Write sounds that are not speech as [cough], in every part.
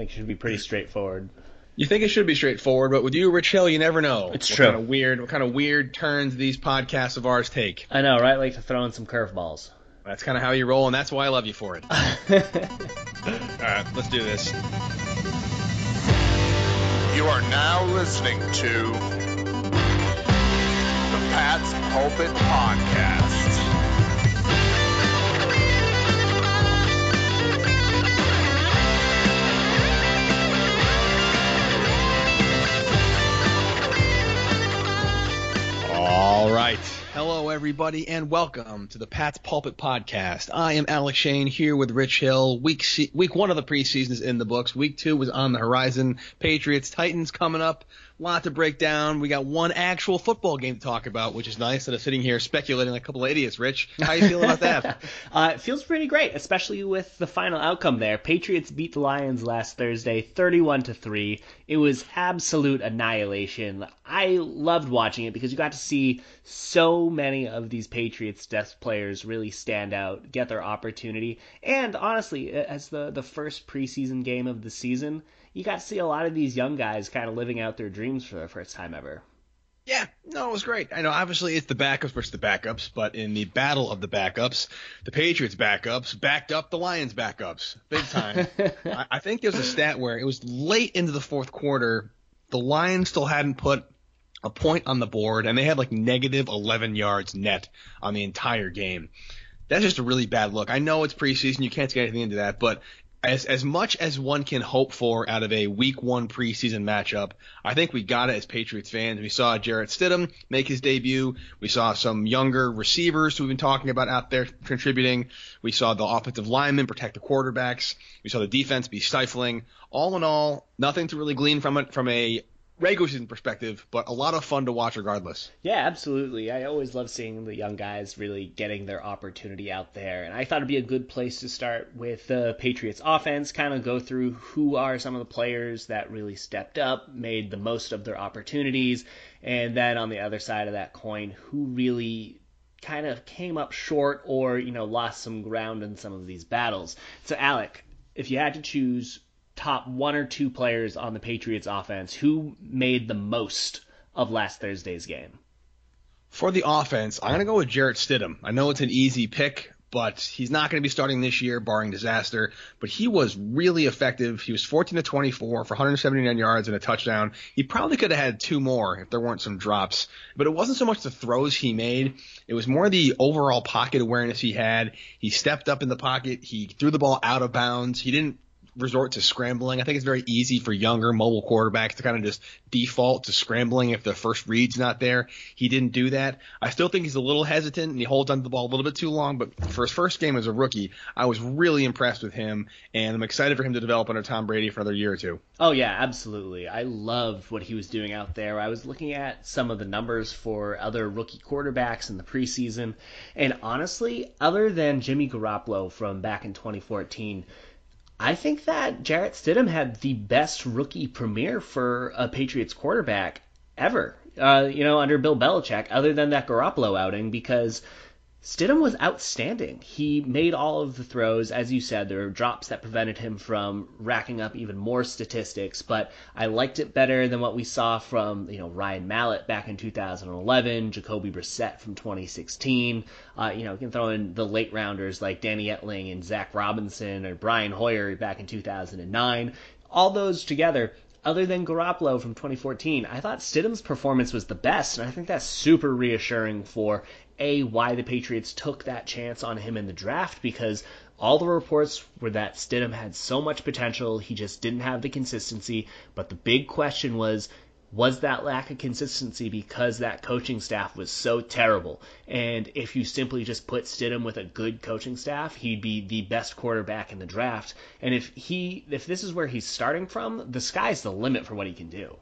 I think it should be pretty straightforward. You think it should be straightforward, but with you, Rich Hill, you never know. It's what true. Kind of weird, what kind of weird turns these podcasts of ours take. I know, right? Like to throw in some curveballs. That's kind of how you roll, and that's why I love you for it. [laughs] All right, let's do this. You are now listening to the Pat's Pulpit Podcast. All right. Hello, everybody, and welcome to the Pat's Pulpit Podcast. I am Alec Shane here with Rich Hill. Week se- week one of the preseason is in the books. Week two was on the horizon. Patriots, Titans coming up. Lot to break down. We got one actual football game to talk about, which is nice instead of sitting here speculating like a couple of idiots. Rich, how you feel about that? [laughs] uh, it feels pretty great, especially with the final outcome there. Patriots beat the Lions last Thursday, 31 to 3. It was absolute annihilation. I loved watching it because you got to see so many of these Patriots best players really stand out, get their opportunity. And honestly, as the the first preseason game of the season, you got to see a lot of these young guys kind of living out their dreams for the first time ever. Yeah, no, it was great. I know, obviously, it's the backups versus the backups, but in the battle of the backups, the Patriots backups backed up the Lions backups big time. [laughs] I, I think there's a stat where it was late into the fourth quarter, the Lions still hadn't put a point on the board, and they had like negative 11 yards net on the entire game. That's just a really bad look. I know it's preseason, you can't get anything into that, but as as much as one can hope for out of a week one preseason matchup, I think we got it as Patriots fans. We saw Jarrett Stidham make his debut. We saw some younger receivers who we've been talking about out there contributing. We saw the offensive linemen protect the quarterbacks. We saw the defense be stifling. All in all, nothing to really glean from it from a regular season perspective, but a lot of fun to watch regardless. Yeah, absolutely. I always love seeing the young guys really getting their opportunity out there. And I thought it'd be a good place to start with the Patriots offense, kind of go through who are some of the players that really stepped up, made the most of their opportunities, and then on the other side of that coin, who really kind of came up short or, you know, lost some ground in some of these battles. So Alec, if you had to choose top one or two players on the Patriots offense who made the most of last Thursday's game? For the offense, I'm going to go with Jarrett Stidham. I know it's an easy pick, but he's not going to be starting this year, barring disaster. But he was really effective. He was 14 to 24 for 179 yards and a touchdown. He probably could have had two more if there weren't some drops. But it wasn't so much the throws he made. It was more the overall pocket awareness he had. He stepped up in the pocket. He threw the ball out of bounds. He didn't resort to scrambling. I think it's very easy for younger mobile quarterbacks to kind of just default to scrambling if the first read's not there. He didn't do that. I still think he's a little hesitant and he holds onto the ball a little bit too long, but for his first game as a rookie, I was really impressed with him and I'm excited for him to develop under Tom Brady for another year or two. Oh yeah, absolutely. I loved what he was doing out there. I was looking at some of the numbers for other rookie quarterbacks in the preseason, and honestly, other than Jimmy Garoppolo from back in 2014, I think that Jarrett Stidham had the best rookie premiere for a Patriots quarterback ever. Uh, you know, under Bill Belichick, other than that Garoppolo outing, because Stidham was outstanding. He made all of the throws, as you said. There were drops that prevented him from racking up even more statistics, but I liked it better than what we saw from you know Ryan Mallett back in 2011, Jacoby Brissett from 2016. Uh, you know, you can throw in the late rounders like Danny Etling and Zach Robinson or Brian Hoyer back in 2009. All those together, other than Garoppolo from 2014, I thought Stidham's performance was the best, and I think that's super reassuring for a why the Patriots took that chance on him in the draft because all the reports were that Stidham had so much potential, he just didn't have the consistency. But the big question was, was that lack of consistency because that coaching staff was so terrible. And if you simply just put Stidham with a good coaching staff, he'd be the best quarterback in the draft. And if he if this is where he's starting from, the sky's the limit for what he can do.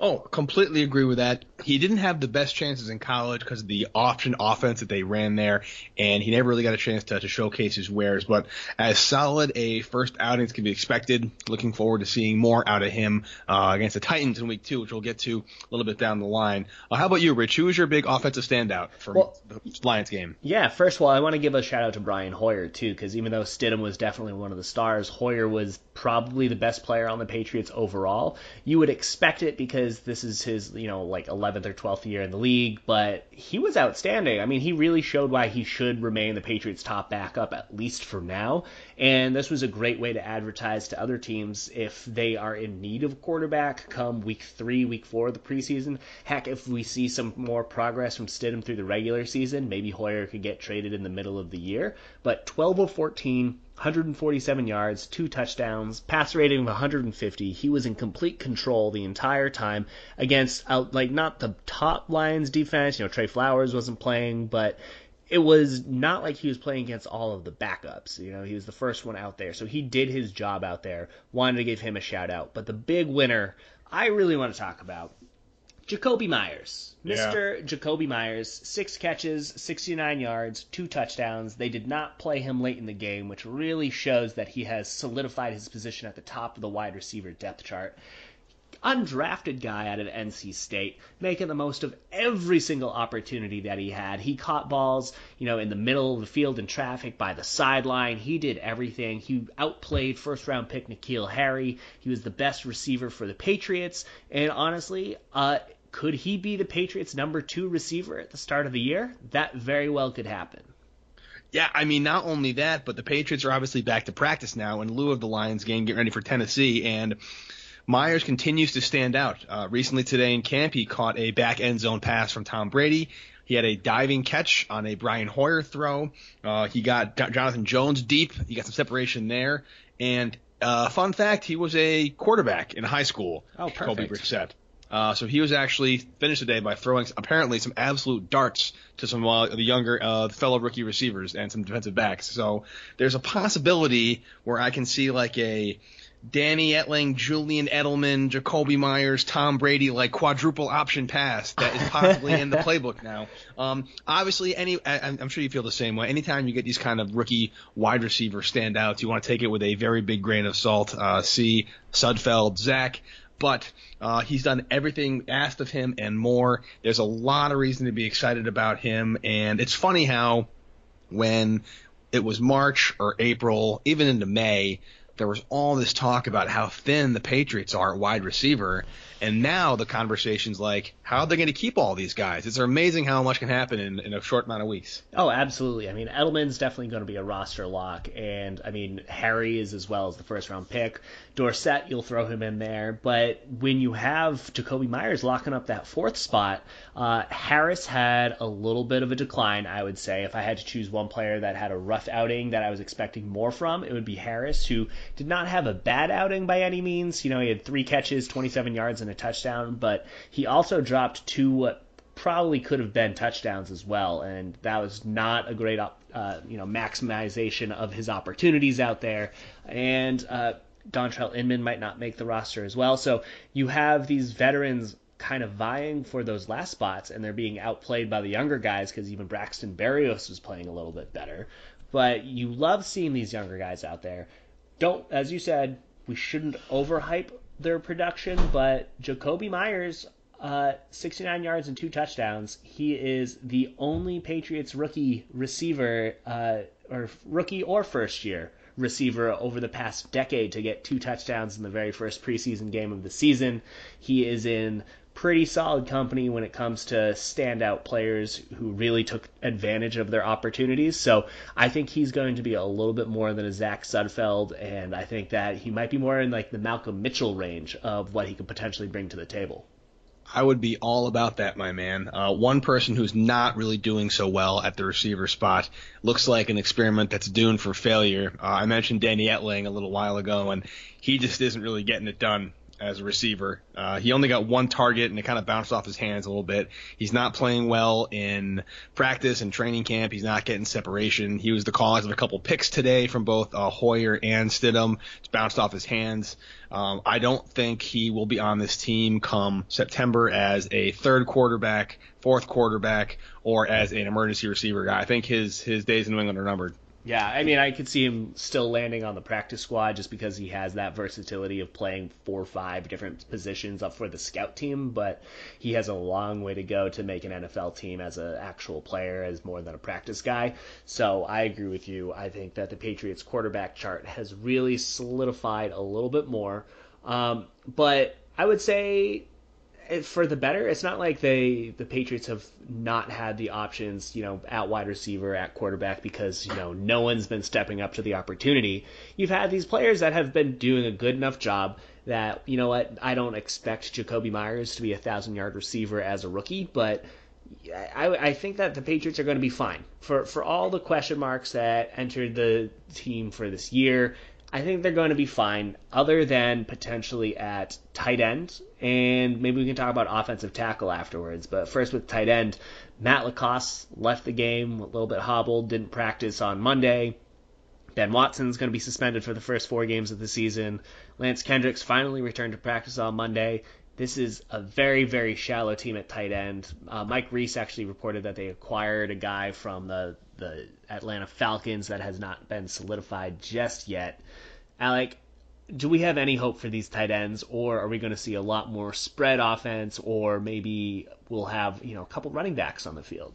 Oh, completely agree with that. He didn't have the best chances in college because of the option offense that they ran there, and he never really got a chance to, to showcase his wares. But as solid a first outing as can be expected, looking forward to seeing more out of him uh, against the Titans in week two, which we'll get to a little bit down the line. Uh, how about you, Rich? Who was your big offensive standout from well, the Lions game? Yeah, first of all, I want to give a shout out to Brian Hoyer, too, because even though Stidham was definitely one of the stars, Hoyer was probably the best player on the Patriots overall. You would expect it because this is his, you know, like 11th or 12th year in the league, but he was outstanding. I mean, he really showed why he should remain the Patriots' top backup, at least for now. And this was a great way to advertise to other teams if they are in need of a quarterback come week three, week four of the preseason. Heck, if we see some more progress from Stidham through the regular season, maybe Hoyer could get traded in the middle of the year. But 12 of 14 147 yards, two touchdowns, pass rating of 150. He was in complete control the entire time against out like not the top Lions defense. You know, Trey Flowers wasn't playing, but it was not like he was playing against all of the backups. You know, he was the first one out there, so he did his job out there. Wanted to give him a shout out, but the big winner I really want to talk about Jakobi Meyers. Mr. Yeah. Jakobi Meyers, six catches, 69 yards, two touchdowns. They did not play him late in the game, which really shows that he has solidified his position at the top of the wide receiver depth chart. Undrafted guy out of NC State, making the most of every single opportunity that he had. He caught balls, you know, in the middle of the field in traffic by the sideline. He did everything. He outplayed first round pick N'Keal Harry. He was the best receiver for the Patriots. And honestly, uh, could he be the Patriots' number two receiver at the start of the year? That very well could happen. Yeah, I mean, not only that, but the Patriots are obviously back to practice now in lieu of the Lions game, getting ready for Tennessee, and Meyers continues to stand out. Uh, recently today in camp, he caught a back end zone pass from Tom Brady. He had a diving catch on a Brian Hoyer throw. Uh, he got Jonathan Jones deep. He got some separation there. And uh, fun fact, he was a quarterback in high school. Oh, perfect. Kobe Brissett. Uh, so he was actually finished the day by throwing apparently some absolute darts to some uh, of the younger uh, fellow rookie receivers and some defensive backs. So there's a possibility where I can see like a Danny Etling, Julian Edelman, Jakobi Meyers, Tom Brady like quadruple option pass that is possibly in the [laughs] playbook now. Um, obviously, any I, am sure you feel the same way. Anytime you get these kind of rookie wide receiver standouts, you want to take it with a very big grain of salt. Uh, see Sudfeld, Zach but uh, he's done everything asked of him and more. There's a lot of reason to be excited about him, and it's funny how when it was March or April, even into May, there was all this talk about how thin the Patriots are at wide receiver, and now the conversation's like, how are they going to keep all these guys? It's amazing how much can happen in, in a short amount of weeks. Oh, absolutely. I mean, Edelman's definitely going to be a roster lock, and I mean, Harry is as well as the first round pick. Dorsett, you'll throw him in there, but when you have Jakobi Meyers locking up that fourth spot, uh, Harris had a little bit of a decline, I would say. If I had to choose one player that had a rough outing that I was expecting more from, it would be Harris, who did not have a bad outing by any means. You know, he had three catches, 27 yards, and a touchdown, but he also dropped two what probably could have been touchdowns as well, and that was not a great, uh, you know, maximization of his opportunities out there. And uh, Dontrelle Inman might not make the roster as well. So you have these veterans kind of vying for those last spots, and they're being outplayed by the younger guys because even Braxton Berrios was playing a little bit better. But you love seeing these younger guys out there. Don't, as you said, we shouldn't overhype their production, but Jakobi Meyers, uh, 69 yards and two touchdowns. He is the only Patriots rookie receiver, uh, or rookie or first year receiver over the past decade to get two touchdowns in the very first preseason game of the season. He is in pretty solid company when it comes to standout players who really took advantage of their opportunities. So I think he's going to be a little bit more than a Zach Sudfeld, and I think that he might be more in like the Malcolm Mitchell range of what he could potentially bring to the table. I would be all about that, my man. Uh, one person who's not really doing so well at the receiver spot looks like an experiment that's doomed for failure. Uh, I mentioned Danny Etling a little while ago, and he just isn't really getting it done as a receiver. Uh, he only got one target and it kind of bounced off his hands a little bit. He's not playing well in practice and training camp. He's not getting separation. He was the cause of a couple picks today from both uh, Hoyer and Stidham. It's bounced off his hands. Um, I don't think he will be on this team come September as a third quarterback, fourth quarterback, or as an emergency receiver guy. I think his his days in New England are numbered. Yeah, I mean, I could see him still landing on the practice squad just because he has that versatility of playing four or five different positions up for the scout team, but he has a long way to go to make an NFL team as an actual player, as more than a practice guy. So I agree with you. I think that the Patriots quarterback chart has really solidified a little bit more. Um, but I would say Eh, for the better. It's not like they the Patriots have not had the options, you know, at wide receiver, at quarterback because you know no one's been stepping up to the opportunity. You've had these players that have been doing a good enough job that you know what I don't expect Jakobi Meyers to be a thousand yard receiver as a rookie, but. I, I think that the Patriots are going to be fine for for all the question marks that entered the team for this year. I think they're going to be fine, other than potentially at tight end, and maybe we can talk about offensive tackle afterwards. But first, with tight end, Matt LaCosse left the game a little bit hobbled, didn't practice on Monday. Ben Watson's going to be suspended for the first four games of the season. Lance Kendricks finally returned to practice on Monday. This is a very, very shallow team at tight end. Uh, Mike Reiss actually reported that they acquired a guy from the, the Atlanta Falcons that has not been solidified just yet. Alec, do we have any hope for these tight ends, or are we going to see a lot more spread offense, or maybe we'll have you know a couple running backs on the field?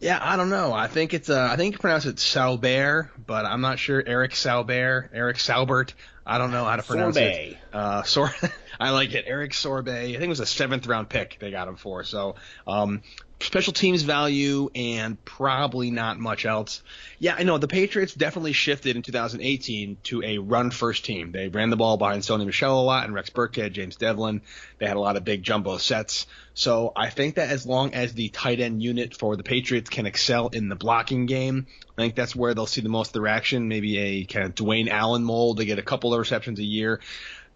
Yeah, I don't know. I think it's uh, I think you pronounce it Saubert, but I'm not sure. Eric Saubert, Eric Saubert. I don't know how to pronounce Sorbet. it. Uh, Sor- [laughs] I like it. Eric Sorbet. I think it was a seventh round pick they got him for. So, um, special teams value and probably not much else. Yeah, I know the Patriots definitely shifted in 2018 to a run first team. They ran the ball behind Sony Michel a lot and Rex Burkhead, James Develin. They had a lot of big jumbo sets. So I think that as long as the tight end unit for the Patriots can excel in the blocking game, I think that's where they'll see the most of their action. Maybe a kind of Dwayne Allen mold. They get a couple of receptions a year.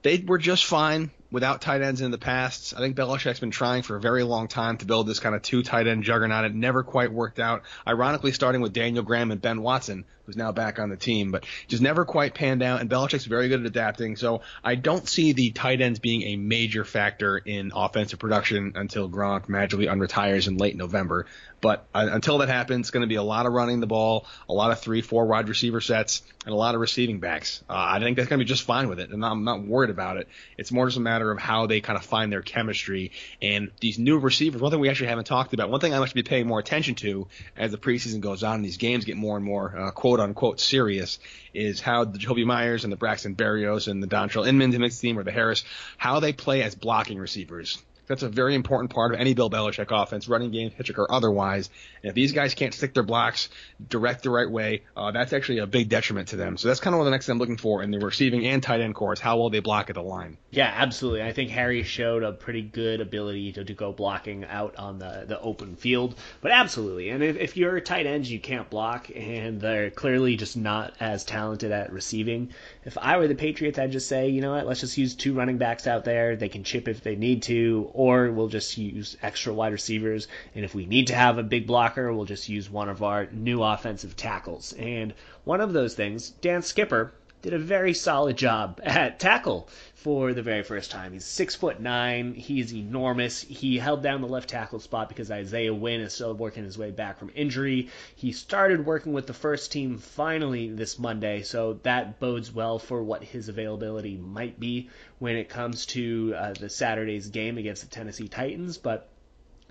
They were just fine without tight ends in the past. I think Belichick's been trying for a very long time to build this kind of two tight end juggernaut. It never quite worked out. Ironically, starting with Daniel Graham and Ben Watson, who's now back on the team, but just never quite panned out. And Belichick's very good at adapting. So I don't see the tight ends being a major factor in offensive production until Gronk magically unretires in late November. But uh, until that happens, it's going to be a lot of running the ball, a lot of three, four wide receiver sets, and a lot of receiving backs. Uh, I think that's going to be just fine with it, and I'm not worried about it. It's more just a matter of how they kind of find their chemistry. And these new receivers, one thing we actually haven't talked about, one thing I must be paying more attention to as the preseason goes on, and these games get more and more uh, quote unquote serious, is how the Jakobi Meyers and the Braxton Berrios and the Dontrelle Inman to mix team or the Harris, how they play as blocking receivers. That's a very important part of any Bill Belichick offense, running game, pitching or otherwise. And if these guys can't stick their blocks, direct the right way, uh, that's actually a big detriment to them. So that's kind of what the next thing I'm looking for in the receiving and tight end cores, how well they block at the line. Yeah, absolutely. I think Harry showed a pretty good ability to, to go blocking out on the, the open field. But absolutely. And if, if you're a tight end, you can't block, and they're clearly just not as talented at receiving. If I were the Patriots, I'd just say, you know what, let's just use two running backs out there. They can chip if they need to or we'll just use extra wide receivers. And if we need to have a big blocker, we'll just use one of our new offensive tackles. And one of those things, Dan Skipper, did a very solid job at tackle for the very first time. He's six foot nine. He's enormous. He held down the left tackle spot because Isaiah Wynn is still working his way back from injury. He started working with the first team finally this Monday, so that bodes well for what his availability might be when it comes to uh, the Saturday's game against the Tennessee Titans. But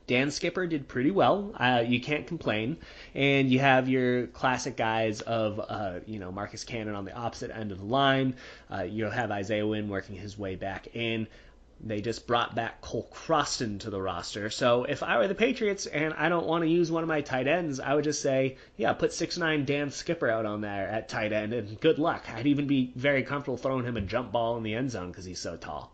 Dan Skipper did pretty well. Uh, you can't complain. And you have your classic guys of, uh, you know, Marcus Cannon on the opposite end of the line. Uh, you'll have Isaiah Wynn working his way back in. They just brought back Cole Croston to the roster. So if I were the Patriots and I don't want to use one of my tight ends, I would just say, yeah, put six nine Dan Skipper out on there at tight end and good luck. I'd even be very comfortable throwing him a jump ball in the end zone because he's so tall.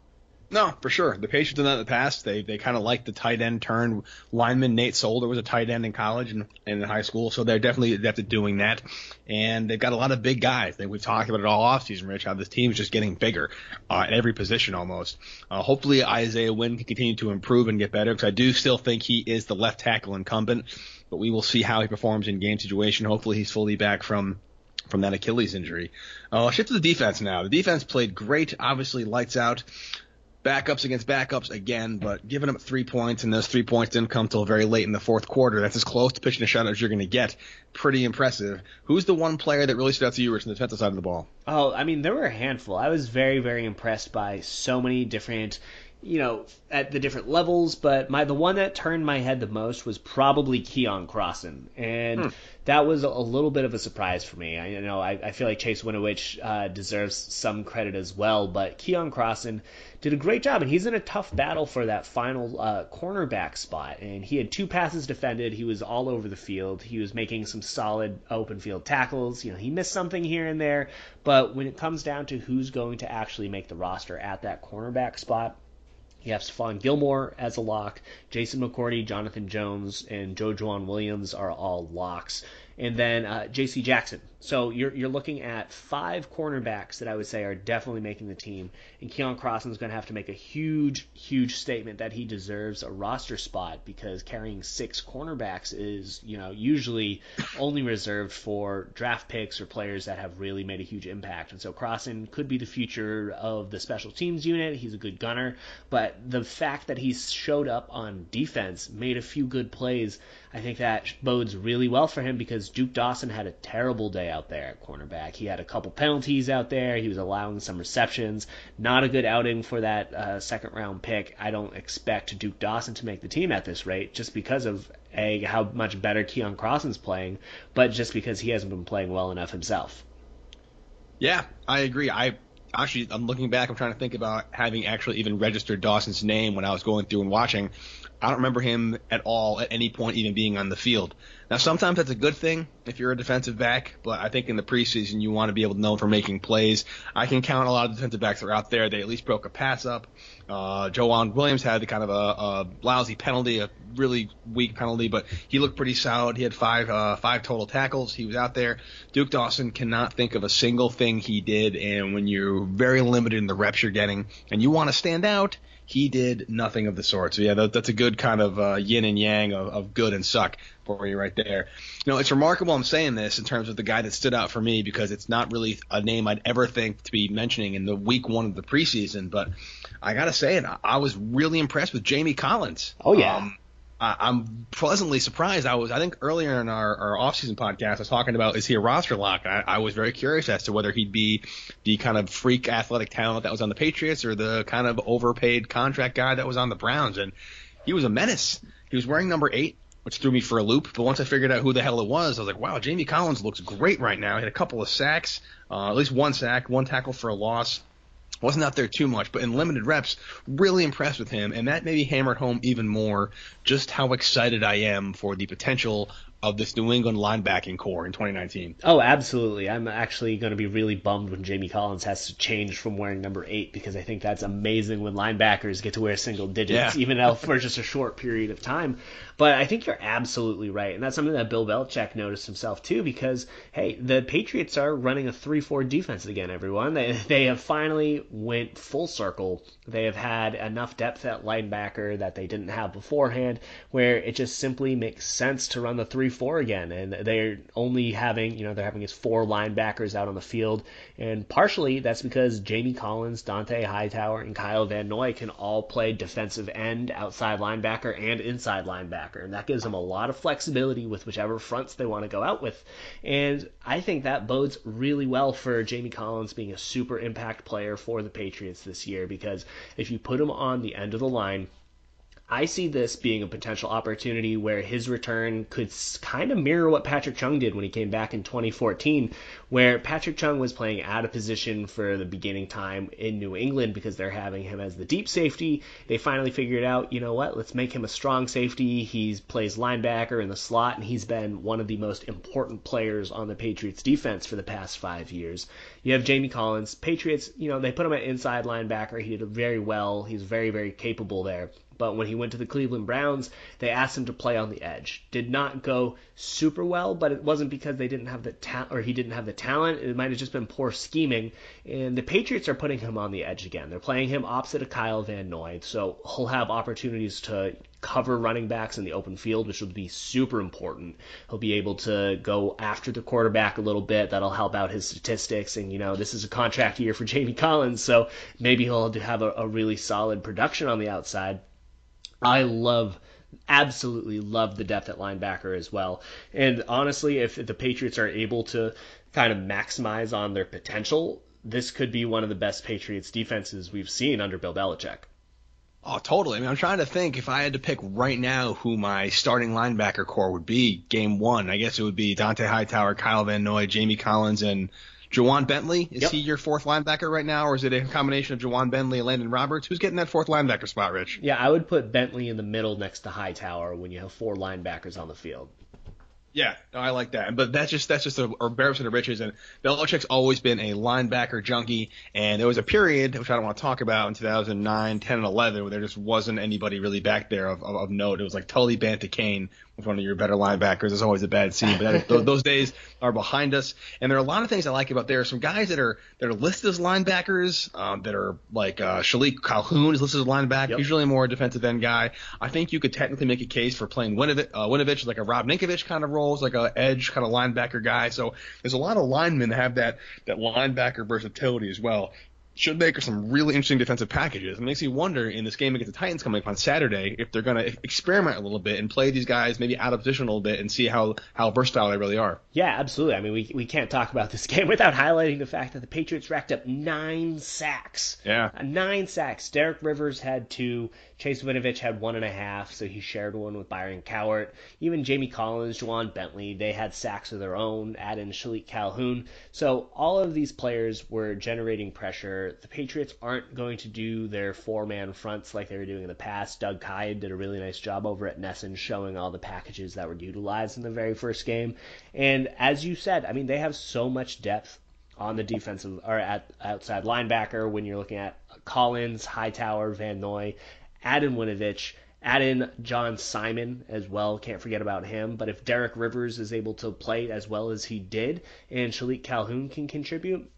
No, for sure. The Patriots done that in the past. They they kind of like the tight end turn lineman. Nate Solder was a tight end in college and, and in high school, so they're definitely adept at doing that. And they've got a lot of big guys. They, we've talked about it all offseason, Rich, how this team is just getting bigger uh, at every position almost. Uh, hopefully Isaiah Wynn can continue to improve and get better because I do still think he is the left tackle incumbent, but we will see how he performs in game situation. Hopefully he's fully back from from that Achilles injury. Uh, shift to the defense now. The defense played great, obviously lights out backups against backups again, but giving up three points, and those three points didn't come till very late in the fourth quarter. That's as close to pitching a shutout as you're going to get. Pretty impressive. Who's the one player that really stood out to you, Rich, on the defensive side of the ball? Oh, I mean, there were a handful. I was very, very impressed by so many different you know, at the different levels, but my the one that turned my head the most was probably Keion Crossen, and hmm. that was a, little bit of a surprise for me. I you know I, I feel like Chase Winovich uh, deserves some credit as well, but Keion Crossen did a great job, and he's in a tough battle for that final uh, cornerback spot. And he had two passes defended. He was all over the field. He was making some solid open field tackles. You know, he missed something here and there, but when it comes down to who's going to actually make the roster at that cornerback spot you have Stephon Gilmore as a lock. Jason McCourty, Jonathan Jones, and Joejuan Williams are all locks and then uh, J.C. Jackson. So you're you're looking at five cornerbacks that I would say are definitely making the team, and Keion Crossen is going to have to make a huge, huge statement that he deserves a roster spot because carrying six cornerbacks is you know usually only reserved for draft picks or players that have really made a huge impact. And so Crossen could be the future of the special teams unit. He's a good gunner, but the fact that he's showed up on defense, made a few good plays, I think that bodes really well for him because Duke Dawson had a terrible day out there at cornerback. He had a couple penalties out there. He was allowing some receptions. Not a good outing for that uh, second round pick. I don't expect Duke Dawson to make the team at this rate just because of a how much better Keion Crossen's playing, but just because he hasn't been playing well enough himself. Yeah, I agree. I actually I'm looking back. I'm trying to think about having actually even registered Dawson's name when I was going through and watching. I don't remember him at all at any point even being on the field. Now, sometimes that's a good thing if you're a defensive back, but I think in the preseason you want to be able to know for making plays. I can count a lot of defensive backs that are out there. They at least broke a pass up. Uh, Joejuan Williams had the kind of a, a lousy penalty, a really weak penalty, but he looked pretty solid. He had five uh, five total tackles. He was out there. Duke Dawson cannot think of a single thing he did, and when you're very limited in the reps you're getting, and you want to stand out, he did nothing of the sort. So yeah, that, that's a good kind of uh, yin and yang of, of good and suck for you right there. You know, it's remarkable I'm saying this in terms of the guy that stood out for me because it's not really a name I'd ever think to be mentioning in the week one of the preseason, but I gotta say it, I was really impressed with Jamie Collins. Oh yeah. Um, I'm pleasantly surprised. I was, I think earlier in our, our offseason podcast, I was talking about is he a roster lock? I, I was very curious as to whether he'd be the kind of freak athletic talent that was on the Patriots or the kind of overpaid contract guy that was on the Browns. And he was a menace. He was wearing number eight, which threw me for a loop. But once I figured out who the hell it was, I was like, wow, Jamie Collins looks great right now. He had a couple of sacks, uh, at least one sack, one tackle for a loss wasn't out there too much, but in limited reps, really impressed with him, and that maybe hammered home even more just how excited I am for the potential of this New England linebacking core in 2019. Oh, absolutely. I'm actually going to be really bummed when Jamie Collins has to change from wearing number eight because I think that's amazing when linebackers get to wear single digits, yeah. even for just a short period of time. But I think you're absolutely right. And that's something that Bill Belichick noticed himself too because, hey, the Patriots are running a 3 4 defense again, everyone. They, they have finally went full circle. They have had enough depth at linebacker that they didn't have beforehand where it just simply makes sense to run the 3 4 again. And they're only having, you know, they're having these four linebackers out on the field. And partially that's because Jamie Collins, Dont'a Hightower, and Kyle Van Noy can all play defensive end, outside linebacker, and inside linebacker, and that gives them a lot of flexibility with whichever fronts they want to go out with. And I think that bodes really well for Jamie Collins being a super impact player for the Patriots this year because if you put him on the end of the line, I see this being a potential opportunity where his return could kind of mirror what Patrick Chung did when he came back in 2014, where Patrick Chung was playing out of position for the beginning time in New England because they're having him as the deep safety. They finally figured out, you know what, let's make him a strong safety. He plays linebacker in the slot, and he's been one of the most important players on the Patriots defense for the past five years. You have Jamie Collins. Patriots, you know, they put him at inside linebacker. He did very well. He's very, very capable there but when he went to the Cleveland Browns, they asked him to play on the edge. Did not go super well, but it wasn't because they didn't have the talent or he didn't have the talent. It might have just been poor scheming. And the Patriots are putting him on the edge again. They're playing him opposite of Kyle Van Noy, so he'll have opportunities to cover running backs in the open field, which will be super important. He'll be able to go after the quarterback a little bit. That'll help out his statistics. And, you know, this is a contract year for Jamie Collins, so maybe he'll have a, a really solid production on the outside. I love absolutely love the depth at linebacker as well. And honestly, if the Patriots are able to kind of maximize on their potential, this could be one of the best Patriots defenses we've seen under Bill Belichick. Oh, totally. I mean, I'm trying to think if I had to pick right now who my starting linebacker core would be game one. I guess it would be Dont'a Hightower, Kyle Van Noy, Jamie Collins, and Ja'Whaun Bentley, is yep. he your fourth linebacker right now, or is it a combination of Ja'Whaun Bentley and Landon Roberts? Who's getting that fourth linebacker spot, Rich? Yeah, I would put Bentley in the middle next to Hightower when you have four linebackers on the field. Yeah, no, I like that. But that's just that's just a embarrassment of the riches. And Belichick's always been a linebacker junkie. And there was a period which I don't want to talk about in 2009, 10, and 11 where there just wasn't anybody really back there of, of, of note. It was like Tully Banta-Cain was one of your better linebackers. It's always a bad scene, but that, those days are behind us. And there are a lot of things I like about there. Some guys that are that are listed as linebackers um, that are like uh, Shilique Calhoun is listed as a linebacker. Yep. He's really more a defensive end guy. I think you could technically make a case for playing Winovich, uh, Winovich like a Rob Ninkovich kind of roles, like a edge kind of linebacker guy. So there's a lot of linemen that have that that linebacker versatility as well should make some really interesting defensive packages. It makes me wonder in this game against the Titans coming up on Saturday if they're going to experiment a little bit and play these guys maybe out of position a little bit and see how, how versatile they really are. Yeah, absolutely. I mean, we, we can't talk about this [laughs] game without highlighting the fact that the Patriots racked up nine sacks. Yeah. Uh, nine sacks. Derek Rivers had two. Chase Winovich had one and a half, so he shared one with Byron Cowart. Even Jamie Collins, Ja'Whaun Bentley, they had sacks of their own. Add in Shilique Calhoun. So all of these players were generating pressure. The Patriots aren't going to do their four-man fronts like they were doing in the past. Doug Kyed did a really nice job over at NESN showing all the packages that were utilized in the very first game. And as you said, I mean, they have so much depth on the defensive or at outside linebacker when you're looking at Collins, Hightower, Van Noy, Adam Winovich, add in John Simon as well. Can't forget about him. But if Derek Rivers is able to play as well as he did, and Shilique Calhoun can contribute,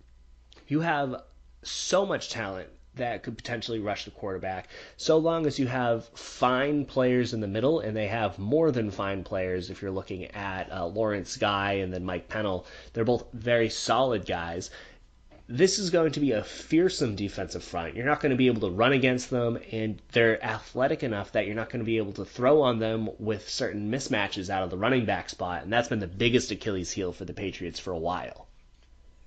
you have so much talent that could potentially rush the quarterback. So long as you have fine players in the middle, and they have more than fine players. If you're looking at uh, Lawrence Guy and then Mike Pennel, they're both very solid guys this is going to be a fearsome defensive front. You're not going to be able to run against them, and they're athletic enough that you're not going to be able to throw on them with certain mismatches out of the running back spot. And that's been the biggest Achilles heel for the Patriots for a while.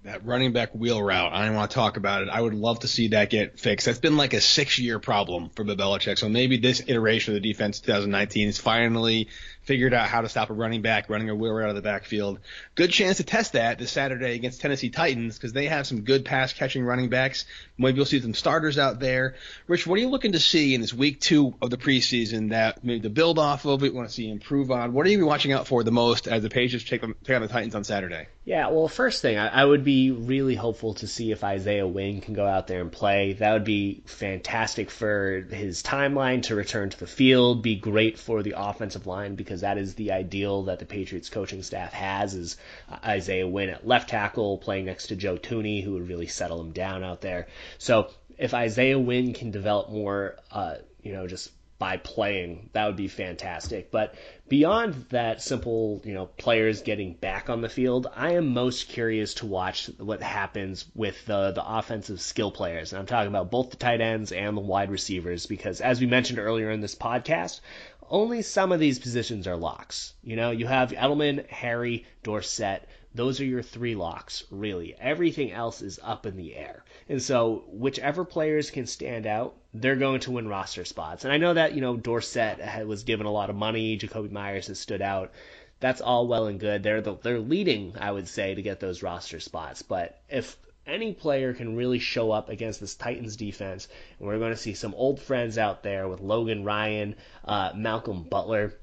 That running back wheel route, I don't want to talk about it. I would love to see that get fixed. That's been like a six year problem for Bill Belichick. So maybe this iteration of the defense 2019 is finally figured out how to stop a running back running a wheel out of the backfield. Good chance to test that this Saturday against Tennessee Titans because they have some good pass catching running backs. Maybe you'll see some starters out there. Rich, what are you looking to see in this week two of the preseason that maybe to build off of it, want to see improve on? What are you watching out for the most as the Patriots take, take on the Titans on Saturday? Yeah, well, first thing, I, I would be really hopeful to see if Isaiah Wynn can go out there and play. That would be fantastic for his timeline to return to the field, be great for the offensive line because because that is the ideal that the Patriots coaching staff has is uh, Isaiah Wynn at left tackle playing next to Joe Thuney who would really settle him down out there. So if Isaiah Wynn can develop more, uh, you know, just by playing, that would be fantastic. But beyond that simple, you know, players getting back on the field, I am most curious to watch what happens with the the offensive skill players. And I'm talking about both the tight ends and the wide receivers because as we mentioned earlier in this podcast, only some of these positions are locks. You know, you have Edelman, Harry, Dorsett, those are your three locks, really. Everything else is up in the air. And so, whichever players can stand out, they're going to win roster spots. And I know that, you know, Dorsett was given a lot of money, Jakobi Meyers has stood out. That's all well and good. They're the, they're leading, I would say, to get those roster spots. But if any player can really show up against this Titans defense, and we're going to see some old friends out there with Logan Ryan, uh, Malcolm Butler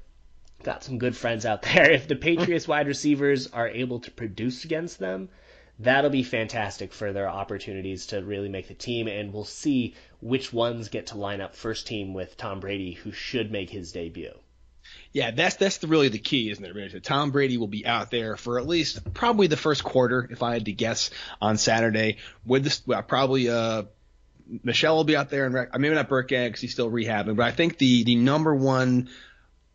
got some good friends out there. [laughs] If the Patriots wide receivers are able to produce against them, that'll be fantastic for their opportunities to really make the team. And we'll see which ones get to line up first team with Tom Brady, who should make his debut. Yeah, that's that's the, really the key, isn't it? Really? Tom Brady will be out there for at least probably the first quarter, if I had to guess, on Saturday. With this, well, probably uh, Michel will be out there, and maybe not Burkhead because he's still rehabbing, but I think the the number one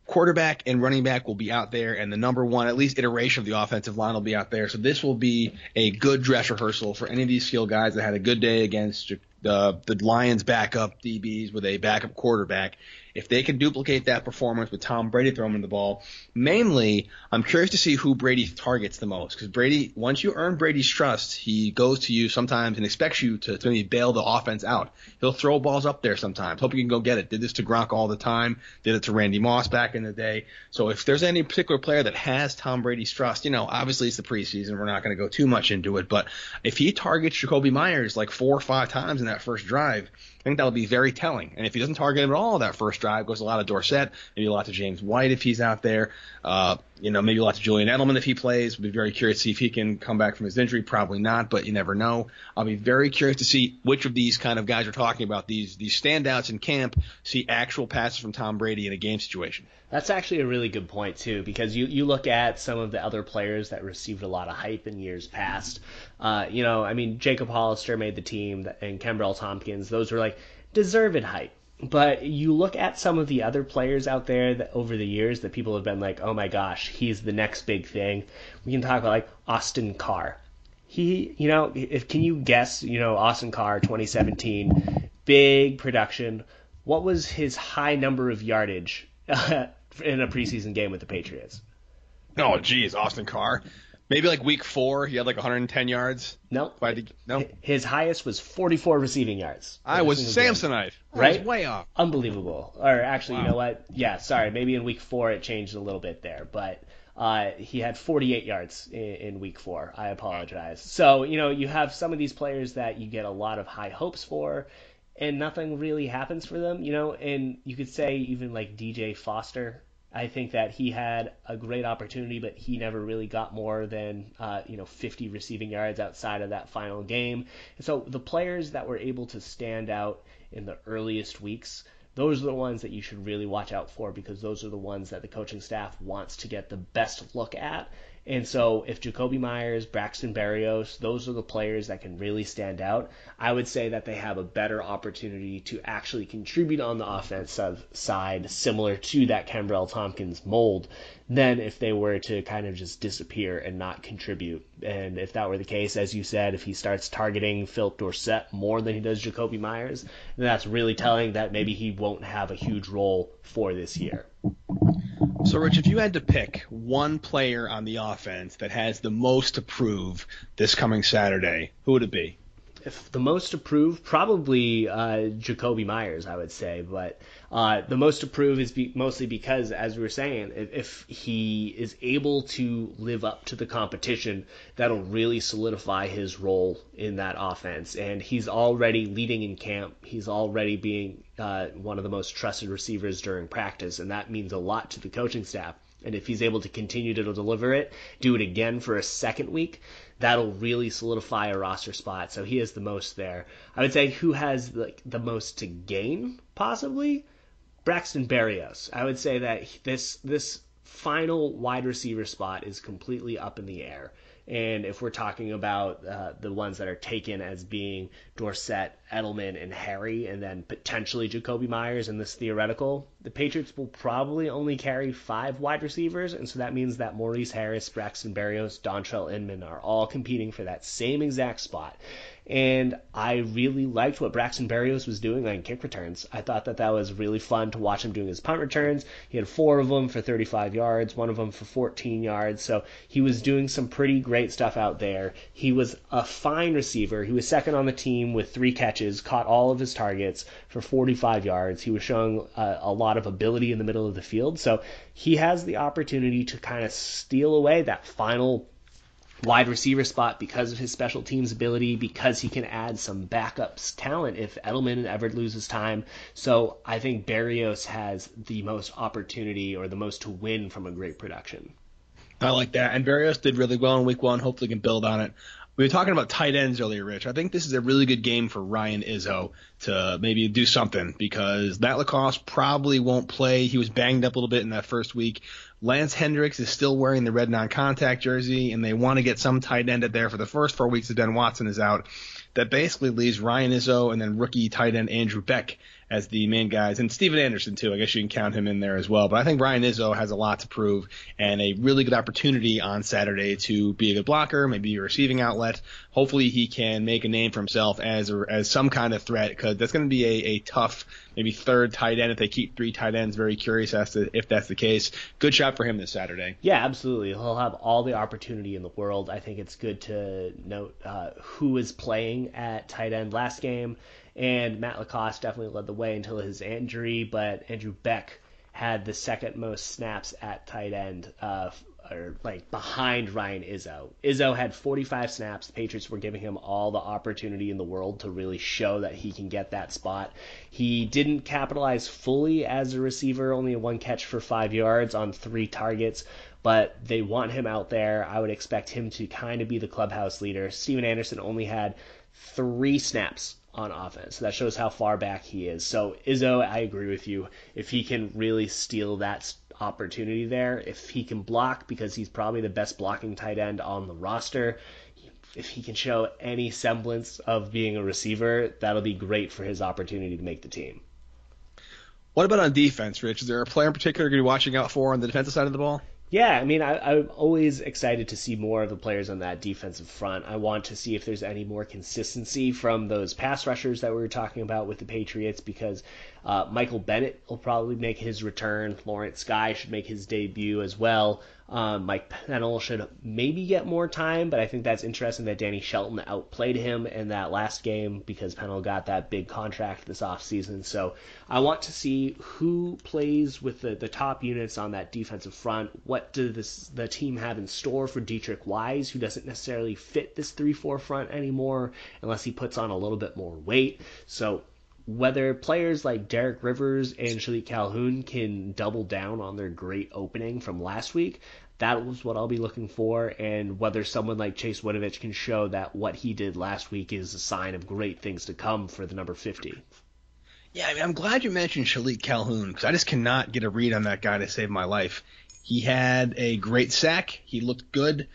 quarterback and running back will be out there, and the number one, at least iteration of the offensive line will be out there. So this will be a good dress rehearsal for any of these skill guys that had a good day against the the Lions backup DBs with a backup quarterback if they can duplicate that performance with Tom Brady throwing the ball, mainly I'm curious to see who Brady targets the most because Brady, once you earn Brady's trust, he goes to you sometimes and expects you to, to maybe bail the offense out. He'll throw balls up there sometimes. Hope you can go get it. Did this to Gronk all the time. Did it to Randy Moss back in the day. So if there's any particular player that has Tom Brady's trust, you know, obviously it's the preseason. We're not going to go too much into it, but if he targets Jakobi Meyers like four or five times in that first drive, think that'll be very telling. And if he doesn't target him at all that first drive, goes a lot of Dorsett, maybe a lot to James White if he's out there. Uh, you know, maybe a lot to Julian Edelman if he plays. We'll be very curious to see if he can come back from his injury. Probably not, but you never know. I'll be very curious to see which of these kind of guys we're talking about, these these standouts in camp, see actual passes from Tom Brady in a game situation. That's actually a really good point too, because you you look at some of the other players that received a lot of hype in years past. Uh, you know, I mean, Jacob Hollister made the team, and Kenbrell Thompkins. Those were like deserved hype. But you look at some of the other players out there that over the years that people have been like, oh my gosh, he's the next big thing. We can talk about like Austin Carr. He, you know, if can you guess, you know, Austin Carr 2017, big production. What was his high number of yardage [laughs] in a preseason game with the Patriots? Oh, geez, Austin Carr. Maybe like week four, he had like 110 yards. No, nope. no. His highest was 44 receiving yards. I was Samsonite. Right, was way off. Unbelievable. Or actually, wow. you know what? Yeah, sorry. Maybe in week four it changed a little bit there, but uh, he had 48 yards in, in, week four. I apologize. So you know you have some of these players that you get a lot of high hopes for, and nothing really happens for them. You know, and you could say even like DJ Foster I think that he had a great opportunity, but he never really got more than uh, you know 50 receiving yards outside of that final game. And so the players that were able to stand out in the earliest weeks, those are the ones that you should really watch out for because those are the ones that the coaching staff wants to get the best look at and so if Jakobi Meyers, Braxton Berrios, those are the players that can really stand out, I would say that they have a better opportunity to actually contribute on the offensive side, similar to that Kenbrell Thompkins mold, than if they were to kind of just disappear and not contribute. And if that were the case, as you said, if he starts targeting Phil Dorsett more than he does Jakobi Meyers, then that's really telling that maybe he won't have a huge role for this year. So, Rich, if you had to pick one player on the offense that has the most to prove this coming Saturday, who would it be? If the most to prove, probably uh, Jakobi Meyers, I would say. But uh, the most to prove is be- mostly because, as we were saying, if, if he is able to live up to the competition, that'll really solidify his role in that offense. And he's already leading in camp. He's already being uh, one of the most trusted receivers during practice, and that means a lot to the coaching staff. And if he's able to continue to deliver it, do it again for a second week, that'll really solidify a roster spot. So he has the most there. I would say who has like the most to gain, possibly Braxton Berrios. I would say that this this final wide receiver spot is completely up in the air. And if we're talking about uh, the ones that are taken as being Dorsett, Edelman, and Harry, and then potentially Jakobi Meyers in this theoretical, the Patriots will probably only carry five wide receivers, and so that means that Maurice Harris, Braxton Berrios, Dontrelle Inman are all competing for that same exact spot. And I really liked what Braxton Berrios was doing on kick returns. I thought that that was really fun to watch him doing his punt returns. He had four of them for 35 yards, one of them for 14 yards. So he was doing some pretty great stuff out there. He was a fine receiver. He was second on the team with three catches, caught all of his targets for 45 yards. He was showing a, a lot of ability in the middle of the field. So he has the opportunity to kind of steal away that final wide receiver spot because of his special teams ability, because he can add some backups talent if Edelman ever loses time. So I think Berrios has the most opportunity or the most to win from a great production. I like that. And Berrios did really well in week one. Hopefully, can build on it. We were talking about tight ends earlier, Rich. I think this is a really good game for Ryan Izzo to maybe do something because Matt LaCosse probably won't play. He was banged up a little bit in that first week. Lance Hendricks is still wearing the red non-contact jersey, and they want to get some tight end at there for the first four weeks that Ben Watson is out. That basically leaves Ryan Izzo and then rookie tight end Andrew Beck as the main guys, and Stephen Anderson too. I guess you can count him in there as well. But I think Ryan Izzo has a lot to prove and a really good opportunity on Saturday to be a good blocker, maybe a receiving outlet. Hopefully he can make a name for himself as as some kind of threat because that's going to be a, a tough maybe third tight end if they keep three tight ends. Very curious as to if that's the case. Good shot for him this Saturday. Yeah, absolutely. He'll have all the opportunity in the world. I think it's good to note uh, who is playing at tight end last game and Matt LaCosse definitely led the way until his injury, but Andrew Beck had the second most snaps at tight end, uh, or like behind Ryan Izzo. Izzo had 45 snaps. The Patriots were giving him all the opportunity in the world to really show that he can get that spot. He didn't capitalize fully as a receiver, only one catch for five yards on three targets, but they want him out there. I would expect him to kind of be the clubhouse leader. Stephen Anderson only had three snaps on offense. So That shows how far back he is. So Izzo, I agree with you. If he can really steal that opportunity there, if he can block because he's probably the best blocking tight end on the roster, if he can show any semblance of being a receiver, that'll be great for his opportunity to make the team. What about on defense, Rich? Is there a player in particular you're watching out for on the defensive side of the ball? Yeah, I mean, I, I'm always excited to see more of the players on that defensive front. I want to see if there's any more consistency from those pass rushers that we were talking about with the Patriots because uh, Michael Bennett will probably make his return. Lawrence Guy should make his debut as well. Um, Mike Pennel should maybe get more time, but I think that's interesting that Danny Shelton outplayed him in that last game because Pennel got that big contract this offseason. So I want to see who plays with the, the top units on that defensive front. What does this, the team have in store for Deatrich Wise, who doesn't necessarily fit this 3 4 front anymore unless he puts on a little bit more weight. So whether players like Derek Rivers and Shilique Calhoun can double down on their great opening from last week, that was what I'll be looking for, and whether someone like Chase Winovich can show that what he did last week is a sign of great things to come for the number 50. Yeah, I mean, I'm glad you mentioned Shilique Calhoun because I just cannot get a read on that guy to save my life. He had a great sack. He looked good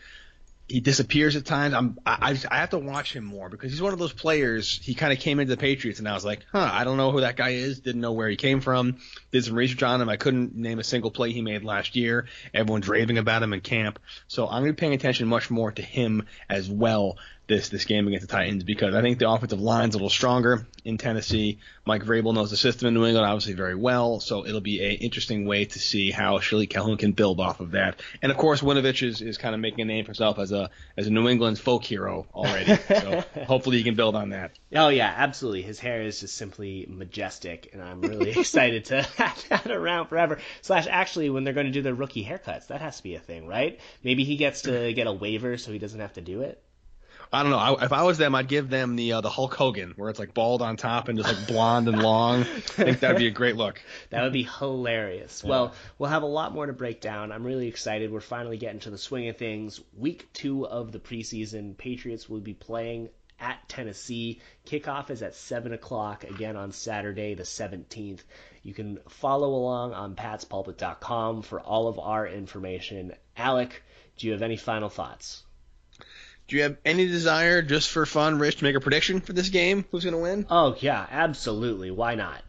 he disappears at times. I'm I, I have to watch him more because he's one of those players. He kind of came into the Patriots and I was like, huh, I don't know who that guy is. Didn't know where he came from. Did some research on him. I couldn't name a single play he made last year. Everyone's raving about him in camp. So I'm gonna be paying attention much more to him as well this this game against the Titans because I think the offensive line's a little stronger in Tennessee. Mike Vrabel knows the system in New England obviously very well, so it'll be an interesting way to see how Shilique Calhoun can build off of that. And of course, Winovich is, is kind of making a name for himself as a as a New England folk hero already. so [laughs] hopefully he can build on that. Oh yeah, absolutely. His hair is just simply majestic, and I'm really [laughs] excited to have that around forever. Slash, actually, when they're going to do their rookie haircuts, that has to be a thing, right? Maybe he gets to get a waiver so he doesn't have to do it. I don't know. I, if I was them, I'd give them the uh, the Hulk Hogan, where it's like bald on top and just like blonde and long. I think that'd be a great look. [laughs] That would be hilarious. Yeah. Well, we'll have a lot more to break down. I'm really excited. We're finally getting to the swing of things. Week two of the preseason, Patriots will be playing at Tennessee. Kickoff is at 7 o'clock again on Saturday, the 17th. You can follow along on patspulpit.com for all of our information. Alec, do you have any final thoughts? Do you have any desire, just for fun, Rich, to make a prediction for this game? Who's going to win? Oh, yeah, absolutely. Why not?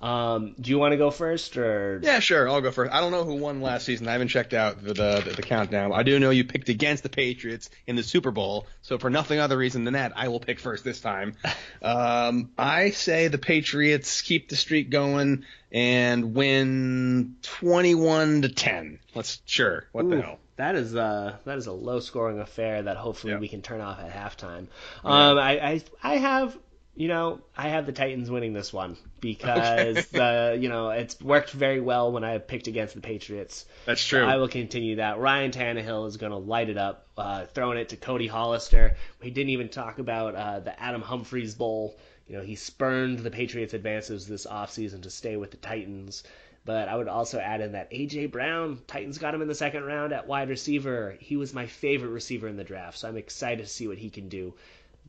Um, do you want to go first or? Yeah, sure. I'll go first. I don't know who won last season. I haven't checked out the the, the countdown. I do know you picked against the Patriots in the Super Bowl. So for nothing other reason than that, I will pick first this time. [laughs] Um, I say the Patriots keep the streak going and win 21 to 10. Let's sure. What the hell? That is uh that is a low scoring affair that hopefully Yeah. we can turn off at halftime. Um, I, I I have you know I have the Titans winning this one because uh, you know it's worked very well when I picked against the Patriots. That's true. I will continue that. Ryan Tannehill is going to light it up, uh, throwing it to Cody Hollister. We didn't even talk about uh, the Adam Humphries Bowl. You know, he spurned the Patriots' advances this offseason to stay with the Titans. But I would also add in that A.J. Brown, Titans got him in the second round at wide receiver. He was my favorite receiver in the draft, so I'm excited to see what he can do.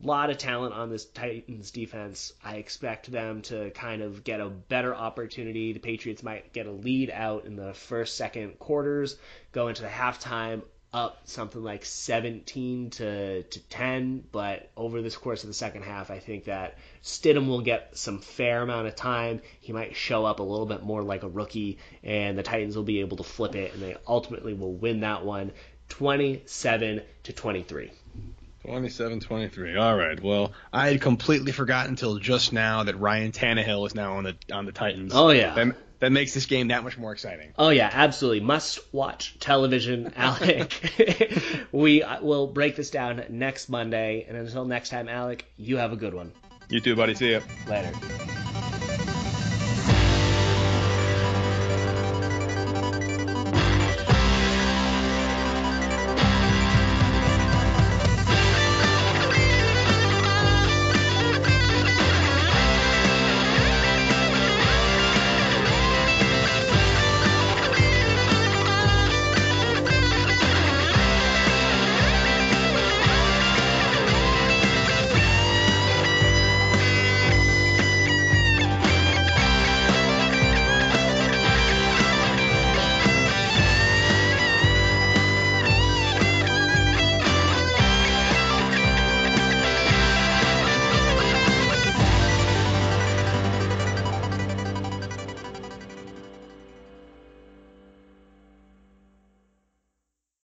A lot of talent on this Titans defense. I expect them to kind of get a better opportunity. The Patriots might get a lead out in the first, second quarters, go into the halftime up something like 17 to, to 10. But over this course of the second half, I think that Stidham will get some fair amount of time. He might show up a little bit more like a rookie, and the Titans will be able to flip it, and they ultimately will win that one 27 to 23. 27-23. All right. Well, I had completely forgotten until just now that Ryan Tannehill is now on the on the Titans. Oh, yeah. That, that makes this game that much more exciting. Oh yeah, absolutely. Must watch television, [laughs] Alec. [laughs] we uh, will break this down next Monday, and until next time, Alec, you have a good one. You too, buddy. See ya. Later.